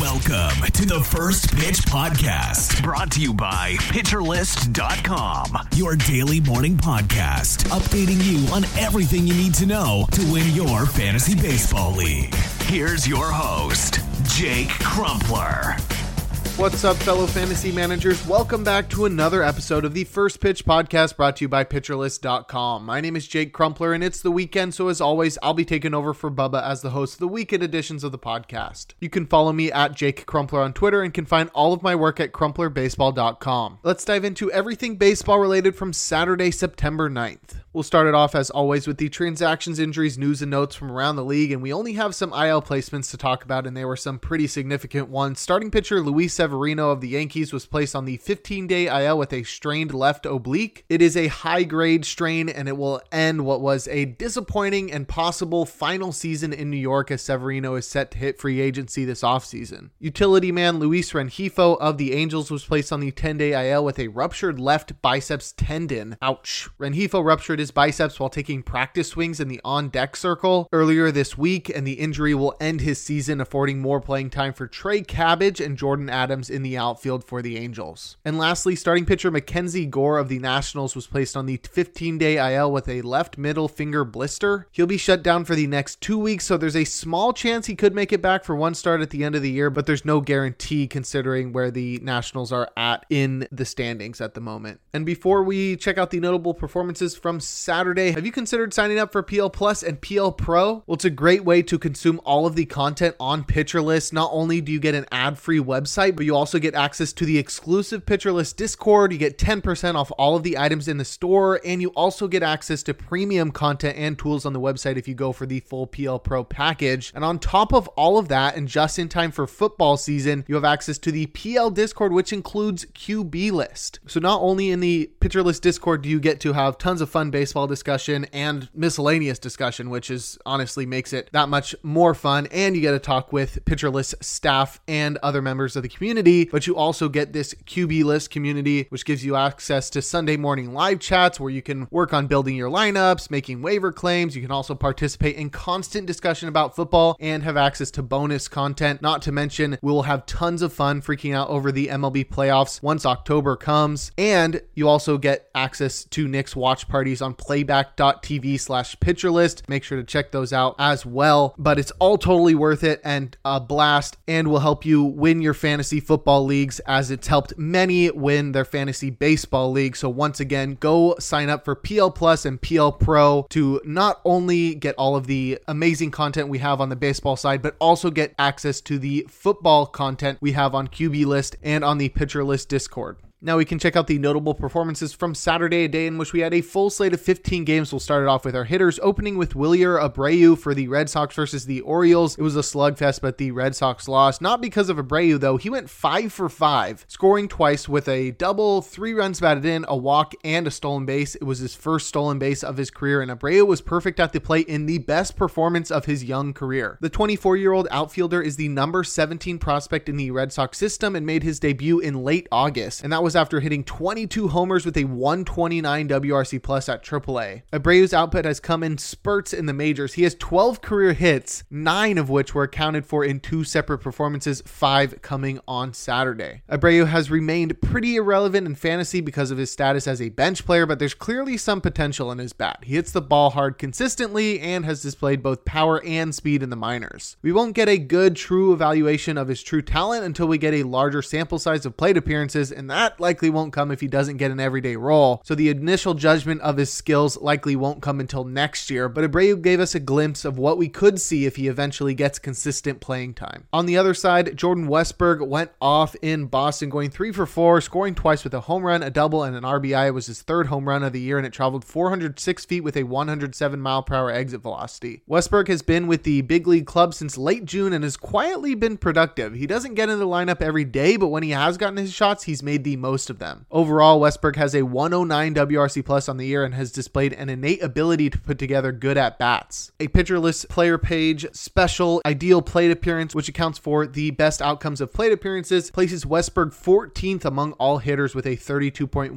Welcome to the First Pitch Podcast, brought to you by PitcherList.com, your daily morning podcast, updating you on everything you need to know to win your fantasy baseball league. Here's your host, Jake Crumpler. What's up, fellow fantasy managers? Welcome back to another episode of the First Pitch Podcast brought to you by PitcherList.com. My name is Jake Crumpler, and it's the weekend, so as always, I'll be taking over for Bubba as the host of the weekend editions of the podcast. You can follow me at Jake Crumpler on Twitter and can find all of my work at CrumplerBaseball.com. Let's dive into everything baseball related from Saturday, September 9th. We'll start it off as always with the transactions, injuries, news, and notes from around the league, and we only have some IL placements to talk about, and they were some pretty significant ones. Starting pitcher Luis Severino of the Yankees was placed on the 15 day IL with a strained left oblique. It is a high grade strain, and it will end what was a disappointing and possible final season in New York as Severino is set to hit free agency this offseason. Utility man Luis Rengifo of the Angels was placed on the 10 day IL with a ruptured left biceps tendon. Ouch. Rengifo ruptured his biceps while taking practice swings in the on deck circle earlier this week, and the injury will end his season, affording more playing time for Trey Cabbage and Jordan Adams in the outfield for the Angels. And lastly, starting pitcher Mackenzie Gore of the Nationals was placed on the 15 day IL with a left middle finger blister. He'll be shut down for the next two weeks, so there's a small chance he could make it back for one start at the end of the year, but there's no guarantee considering where the Nationals are at in the standings at the moment. And before we check out the notable performances from Saturday. Have you considered signing up for PL Plus and PL Pro? Well, it's a great way to consume all of the content on Pitcher List. Not only do you get an ad free website, but you also get access to the exclusive Pitcher List Discord. You get 10% off all of the items in the store, and you also get access to premium content and tools on the website if you go for the full PL Pro package. And on top of all of that, and just in time for football season, you have access to the PL Discord, which includes QB List. So not only in the Pitcher List Discord do you get to have tons of fun baseball discussion and miscellaneous discussion, which is honestly makes it that much more fun. And you get to talk with Pitcher List staff and other members of the community, but you also get this QB list community, which gives you access to Sunday morning live chats where you can work on building your lineups, making waiver claims. You can also participate in constant discussion about football and have access to bonus content. Not to mention, we will have tons of fun freaking out over the MLB playoffs once October comes. And you also get access to Nick's watch parties on playback.tv slash pitcher list. Make sure to check those out as well. But it's all totally worth it and a blast and will help you win your fantasy football leagues as it's helped many win their fantasy baseball league. So once again, go sign up for PL Plus and PL Pro to not only get all of the amazing content we have on the baseball side, but also get access to the football content we have on QB List and on the Pitcher List Discord. Now we can check out the notable performances from Saturday, a day in which we had a full slate of 15 games. We'll start it off with our hitters, opening with Wilyer Abreu for the Red Sox versus the Orioles. It was a slugfest, but the Red Sox lost. Not because of Abreu, though. He went five for five, scoring twice with a double, three runs batted in, a walk, and a stolen base. It was his first stolen base of his career, and Abreu was perfect at the plate in the best performance of his young career. The 24 year old outfielder is the number 17 prospect in the Red Sox system and made his debut in late August, and that was after hitting 22 homers with a 129 WRC plus at AAA. Abreu's output has come in spurts in the majors. He has 12 career hits, nine of which were accounted for in two separate performances, five coming on Saturday. Abreu has remained pretty irrelevant in fantasy because of his status as a bench player, but there's clearly some potential in his bat. He hits the ball hard consistently and has displayed both power and speed in the minors. We won't get a good, true evaluation of his true talent until we get a larger sample size of plate appearances, and that likely won't come if he doesn't get an everyday role. So the initial judgment of his skills likely won't come until next year, but Abreu gave us a glimpse of what we could see if he eventually gets consistent playing time. On the other side, Jordan Westburg went off in Boston, going three for four, scoring twice with a home run, a double, and an RBI. It was his third home run of the year, and it traveled 406 feet with a 107 mile per hour exit velocity. Westburg has been with the big league club since late June and has quietly been productive. He doesn't get in the lineup every day, but when he has gotten his shots, he's made the most of them. Overall, Westburg has a 109 WRC plus on the year and has displayed an innate ability to put together good at bats. A Pitcher List player page special ideal plate appearance, which accounts for the best outcomes of plate appearances, places Westburg 14th among all hitters with a 32.1%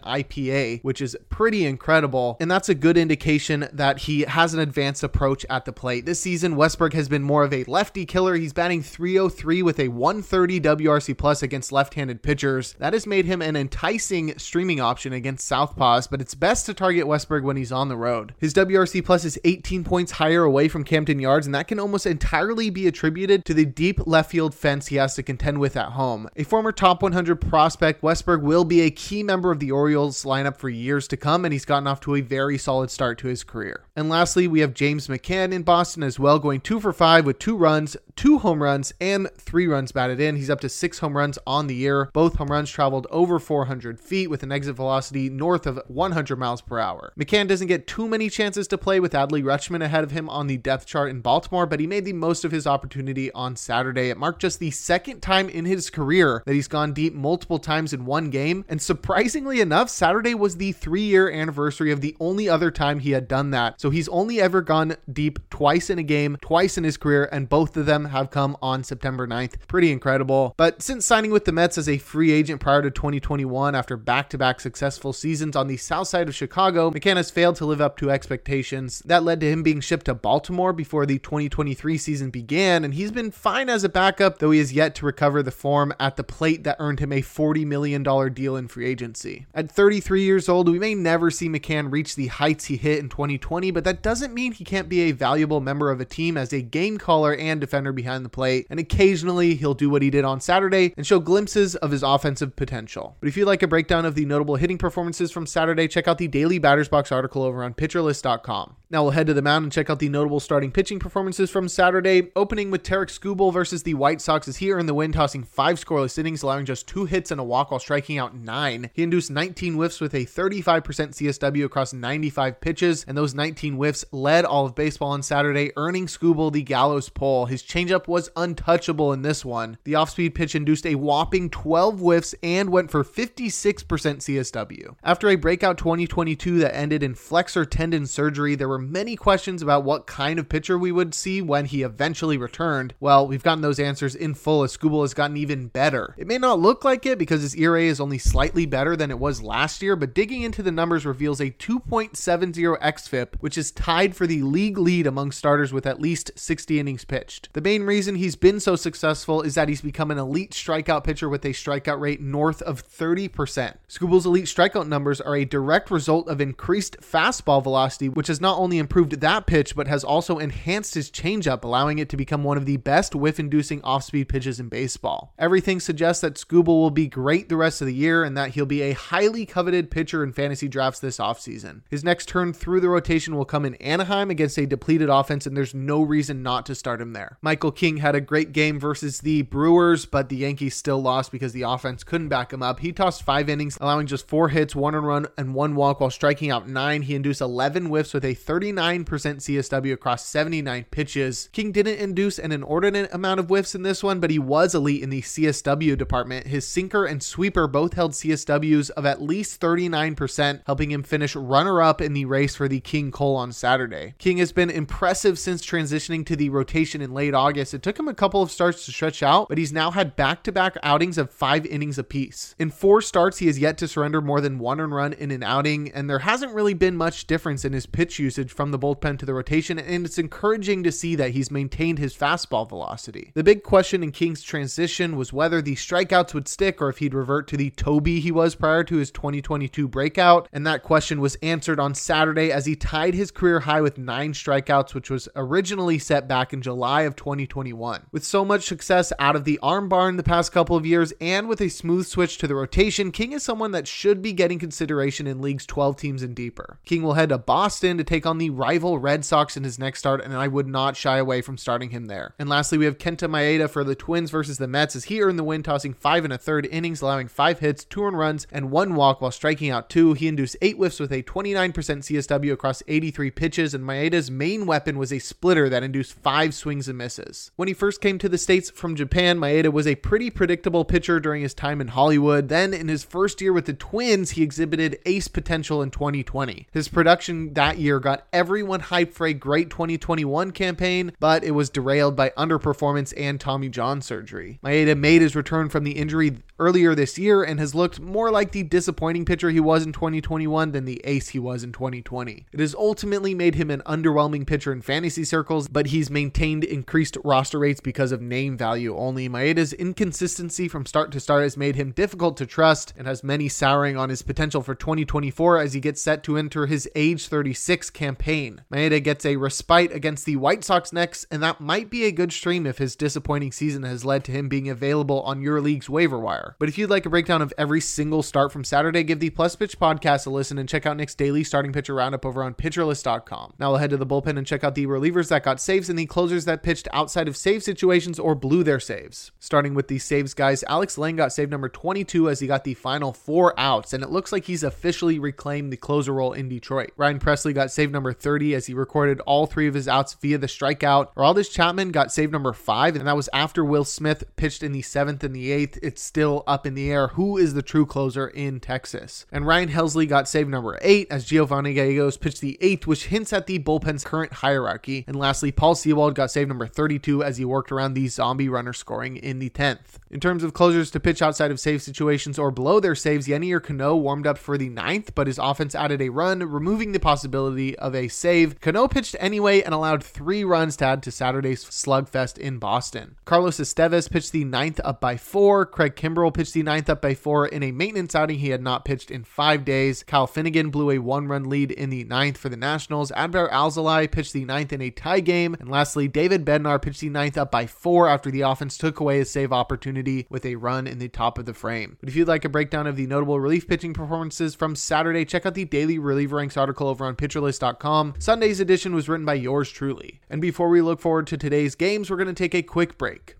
IPA, which is pretty incredible. And that's a good indication that he has an advanced approach at the plate. This season, Westburg has been more of a lefty killer. He's batting 303 with a 130 WRC plus against left-handed pitchers. That has made him an enticing streaming option against southpaws, but it's best to target Westburg when he's on the road. His WRC plus is 18 points higher away from Camden Yards, and that can almost entirely be attributed to the deep left field fence he has to contend with at home. A former top 100 prospect, Westburg will be a key member of the Orioles lineup for years to come, and he's gotten off to a very solid start to his career. And lastly, we have James McCann in Boston as well, going two for five with two runs, two home runs, and three runs batted in. He's up to six home runs on the year. Both home runs traveled over 400 feet with an exit velocity north of 100 miles per hour. McCann doesn't get too many chances to play with Adley Rutschman ahead of him on the depth chart in Baltimore, but he made the most of his opportunity on Saturday. It marked just the second time in his career that he's gone deep multiple times in one game. And surprisingly enough, Saturday was the three year anniversary of the only other time he had done that. So he's only ever gone deep twice in a game, twice in his career, and both of them have come on September 9th. Pretty incredible. But since signing with the Mets as a free agent prior to 2021 after back to back successful seasons on the south side of Chicago, McCann has failed to live up to expectations. That led to him being shipped to Baltimore before the 2023 season began, and he's been fine as a backup, though he has yet to recover the form at the plate that earned him a $40 million deal in free agency. At 33 years old, we may never see McCann reach the heights he hit in 2020, but that doesn't mean he can't be a valuable member of a team as a game caller and defender behind the plate, and occasionally he'll do what he did on Saturday and show glimpses of his offensive potential. But if you'd like a breakdown of the notable hitting performances from Saturday, check out the daily batters box article over on pitcherlist.com. Now we'll head to the mound and check out the notable starting pitching performances from Saturday, opening with Tarek Skubal versus the White Sox as he earned the win, tossing five scoreless innings, allowing just two hits and a walk while striking out nine. He induced 19 whiffs with a 35% CSW across 95 pitches, and those 19 whiffs led all of baseball on Saturday, earning Skubal the gallows pole. His changeup was untouchable in this one. The off-speed pitch induced a whopping 12 whiffs and went for 56% CSW. After a breakout 2022 that ended in flexor tendon surgery, there were many questions about what kind of pitcher we would see when he eventually returned. Well, we've gotten those answers in full as Skubal has gotten even better. It may not look like it because his ERA is only slightly better than it was last year, but digging into the numbers reveals a 2.70 xFIP, which is tied for the league lead among starters with at least 60 innings pitched. The main reason he's been so successful is that he's become an elite strikeout pitcher with a strikeout rate north of 30%. Skubal's elite strikeout numbers are a direct result of increased fastball velocity, which has not only improved that pitch, but has also enhanced his changeup, allowing it to become one of the best whiff inducing off speed pitches in baseball. Everything suggests that Skubal will be great the rest of the year and that he'll be a highly coveted pitcher in fantasy drafts this offseason. His next turn through the rotation will come in Anaheim against a depleted offense, and there's no reason not to start him there. Michael King had a great game versus the Brewers, but the Yankees still lost because the offense couldn't back him up. He tossed five innings, allowing just four hits, one run, and one walk while striking out nine. He induced 11 whiffs with a 39% CSW across 79 pitches. King didn't induce an inordinate amount of whiffs in this one, but he was elite in the CSW department. His sinker and sweeper both held CSWs of at least 39%, helping him finish runner up in the race for the King Cole on Saturday. King has been impressive since transitioning to the rotation in late August August, it took him a couple of starts to stretch out, but he's now had back to back outings of five innings apiece. In four starts, he has yet to surrender more than one run in an outing, and there hasn't really been much difference in his pitch usage from the bullpen to the rotation, and it's encouraging to see that he's maintained his fastball velocity. The big question in King's transition was whether the strikeouts would stick or if he'd revert to the Toby he was prior to his 2022 breakout, and that question was answered on Saturday as he tied his career high with nine strikeouts, which was originally set back in July of 2021. With so much success out of the armbar in the past couple of years and with a smooth switch to the rotation, King is someone that should be getting consideration in leagues 12 teams and deeper. King will head to Boston to take on the rival Red Sox in his next start, and I would not shy away from starting him there. And lastly, we have Kenta Maeda for the Twins versus the Mets as he earned the win, tossing five and a third innings, allowing five hits, two earned runs, and one walk while striking out two. He induced eight whiffs with a 29% CSW across 83 pitches, and Maeda's main weapon was a splitter that induced five swings and misses. When he first came to the States from Japan, Maeda was a pretty predictable pitcher during his time in Hollywood. Then, in his first year with the Twins, he exhibited ace potential in 2020. His production that year got everyone hyped for a great 2021 campaign, but it was derailed by underperformance and Tommy John surgery. Maeda made his return from the injury earlier this year and has looked more like the disappointing pitcher he was in 2021 than the ace he was in 2020. It has ultimately made him an underwhelming pitcher in fantasy circles, but he's maintained increased roster rates because of name value only. Maeda's inconsistency from start to start has made him difficult to trust and has many souring on his potential for 2024 as he gets set to enter his age 36 campaign. Maeda gets a respite against the White Sox next, and that might be a good stream if his disappointing season has led to him being available on your league's waiver wire. But if you'd like a breakdown of every single start from Saturday, give the Plus Pitch podcast a listen and check out Nick's daily starting pitcher roundup over on pitcherlist.com. Now we'll head to the bullpen and check out the relievers that got saves and the closers that pitched outside of save situations or blew their saves. Starting with the saves guys, Alex Lange got save number 22 as he got the final four outs, and it looks like he's officially reclaimed the closer role in Detroit. Ryan Pressly got save number 30 as he recorded all three of his outs via the strikeout. Aroldis Chapman got save number five, and that was after Will Smith pitched in the seventh and the eighth. It's still up in the air. Who is the true closer in Texas? And Ryan Helsley got save number eight as Giovanni Gallegos pitched the eighth, which hints at the bullpen's current hierarchy. And lastly, Paul Sewald got save number 32 as he worked around the zombie runner scoring in the 10th. In terms of closers to pitch outside of save situations or below their saves, Yennier Cano warmed up for the ninth, but his offense added a run, removing the possibility of a save. Cano pitched anyway and allowed three runs to add to Saturday's slugfest in Boston. Carlos Estevez pitched the ninth up by four. Craig Kimbrel pitched the ninth up by four in a maintenance outing he had not pitched in five days. Kyle Finnegan blew a one run lead in the ninth for the Nationals. Adbert Alzolay pitched the ninth in a tie game. And lastly, David Bednar pitched the ninth up by four after the offense took away his save opportunity with a run in the top of the frame. But if you'd like a breakdown of the notable relief pitching performances from Saturday, check out the daily reliever ranks article over on pitcherlist.com. Sunday's edition was written by yours truly. And before we look forward to today's games, we're going to take a quick break.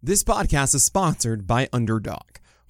This podcast is sponsored by Underdog.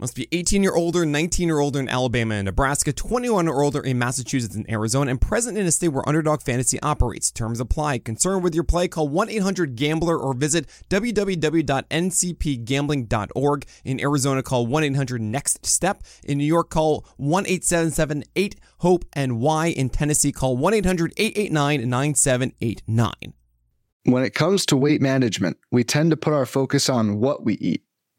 Must be 18 or older, 19 or older in Alabama and Nebraska, 21 or older in Massachusetts and Arizona, and present in a state where Underdog Fantasy operates. Terms apply. Concerned with your play? Call 1 800 Gambler or visit www.ncpgambling.org. In Arizona, call 1 800 Next Step. In New York, call 1 877 8 HOPE and Y. In Tennessee, call 1 800 889 9789. When it comes to weight management, we tend to put our focus on what we eat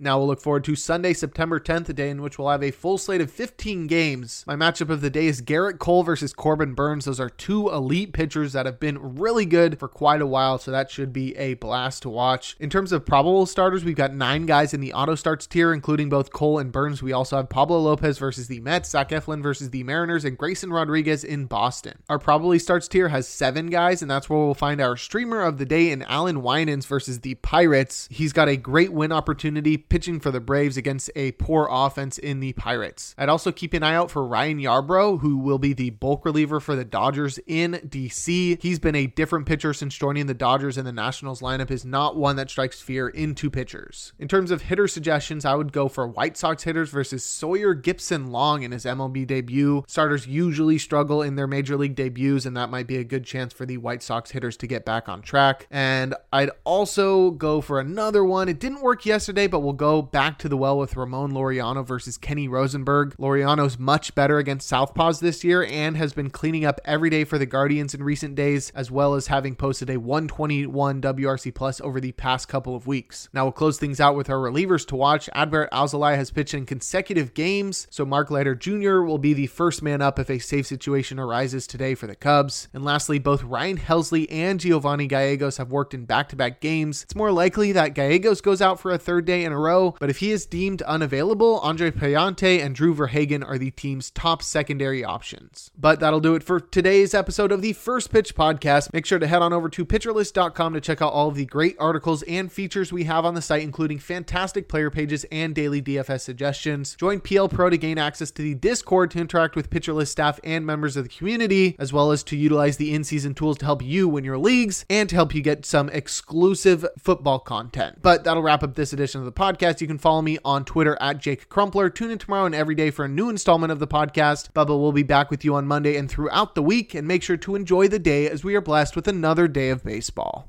Now we'll look forward to Sunday, September 10th, a day in which we'll have a full slate of 15 games. My matchup of the day is Gerrit Cole versus Corbin Burnes. Those are two elite pitchers that have been really good for quite a while, so that should be a blast to watch. In terms of probable starters, we've got nine guys in the auto starts tier, including both Cole and Burnes. We also have Pablo Lopez versus the Mets, Zach Eflin versus the Mariners, and Grayson Rodriguez in Boston. Our probably starts tier has seven guys, and that's where we'll find our streamer of the day in Allan Winans versus the Pirates. He's got a great win opportunity pitching for the Braves against a poor offense in the Pirates. I'd also keep an eye out for Ryan Yarbrough, who will be the bulk reliever for the Dodgers in DC. He's been a different pitcher since joining the Dodgers, and the Nationals lineup is not one that strikes fear into pitchers. In terms of hitter suggestions, I would go for White Sox hitters versus Sawyer Gipson-Long in his MLB debut. Starters usually struggle in their major league debuts, and that might be a good chance for the White Sox hitters to get back on track. And I'd also go for another one. It didn't work yesterday, but we'll go back to the well with Ramon Laureano versus Kenny Rosenberg. Laureano's much better against Southpaws this year and has been cleaning up every day for the Guardians in recent days, as well as having posted a 121 WRC plus over the past couple of weeks. Now we'll close things out with our relievers to watch. Adbert Alzolay has pitched in consecutive games, so Mark Leiter Jr. will be the first man up if a safe situation arises today for the Cubs. And lastly, both Ryan Helsley and Giovanni Gallegos have worked in back-to-back games. It's more likely that Gallegos goes out for a third day in a row, but if he is deemed unavailable, Andre Pallante and Drew Verhagen are the team's top secondary options. But that'll do it for today's episode of the First Pitch Podcast. Make sure to head on over to pitcherlist.com to check out all of the great articles and features we have on the site, including fantastic player pages and daily DFS suggestions. Join PL Pro to gain access to the Discord to interact with PitcherList staff and members of the community, as well as to utilize the in season tools to help you win your leagues and to help you get some exclusive football content. But that'll wrap up this edition of the podcast. You can follow me on Twitter at Jake Crumpler. Tune in tomorrow and every day for a new installment of the podcast. Bubba will be back with you on Monday and throughout the week. And make sure to enjoy the day as we are blessed with another day of baseball.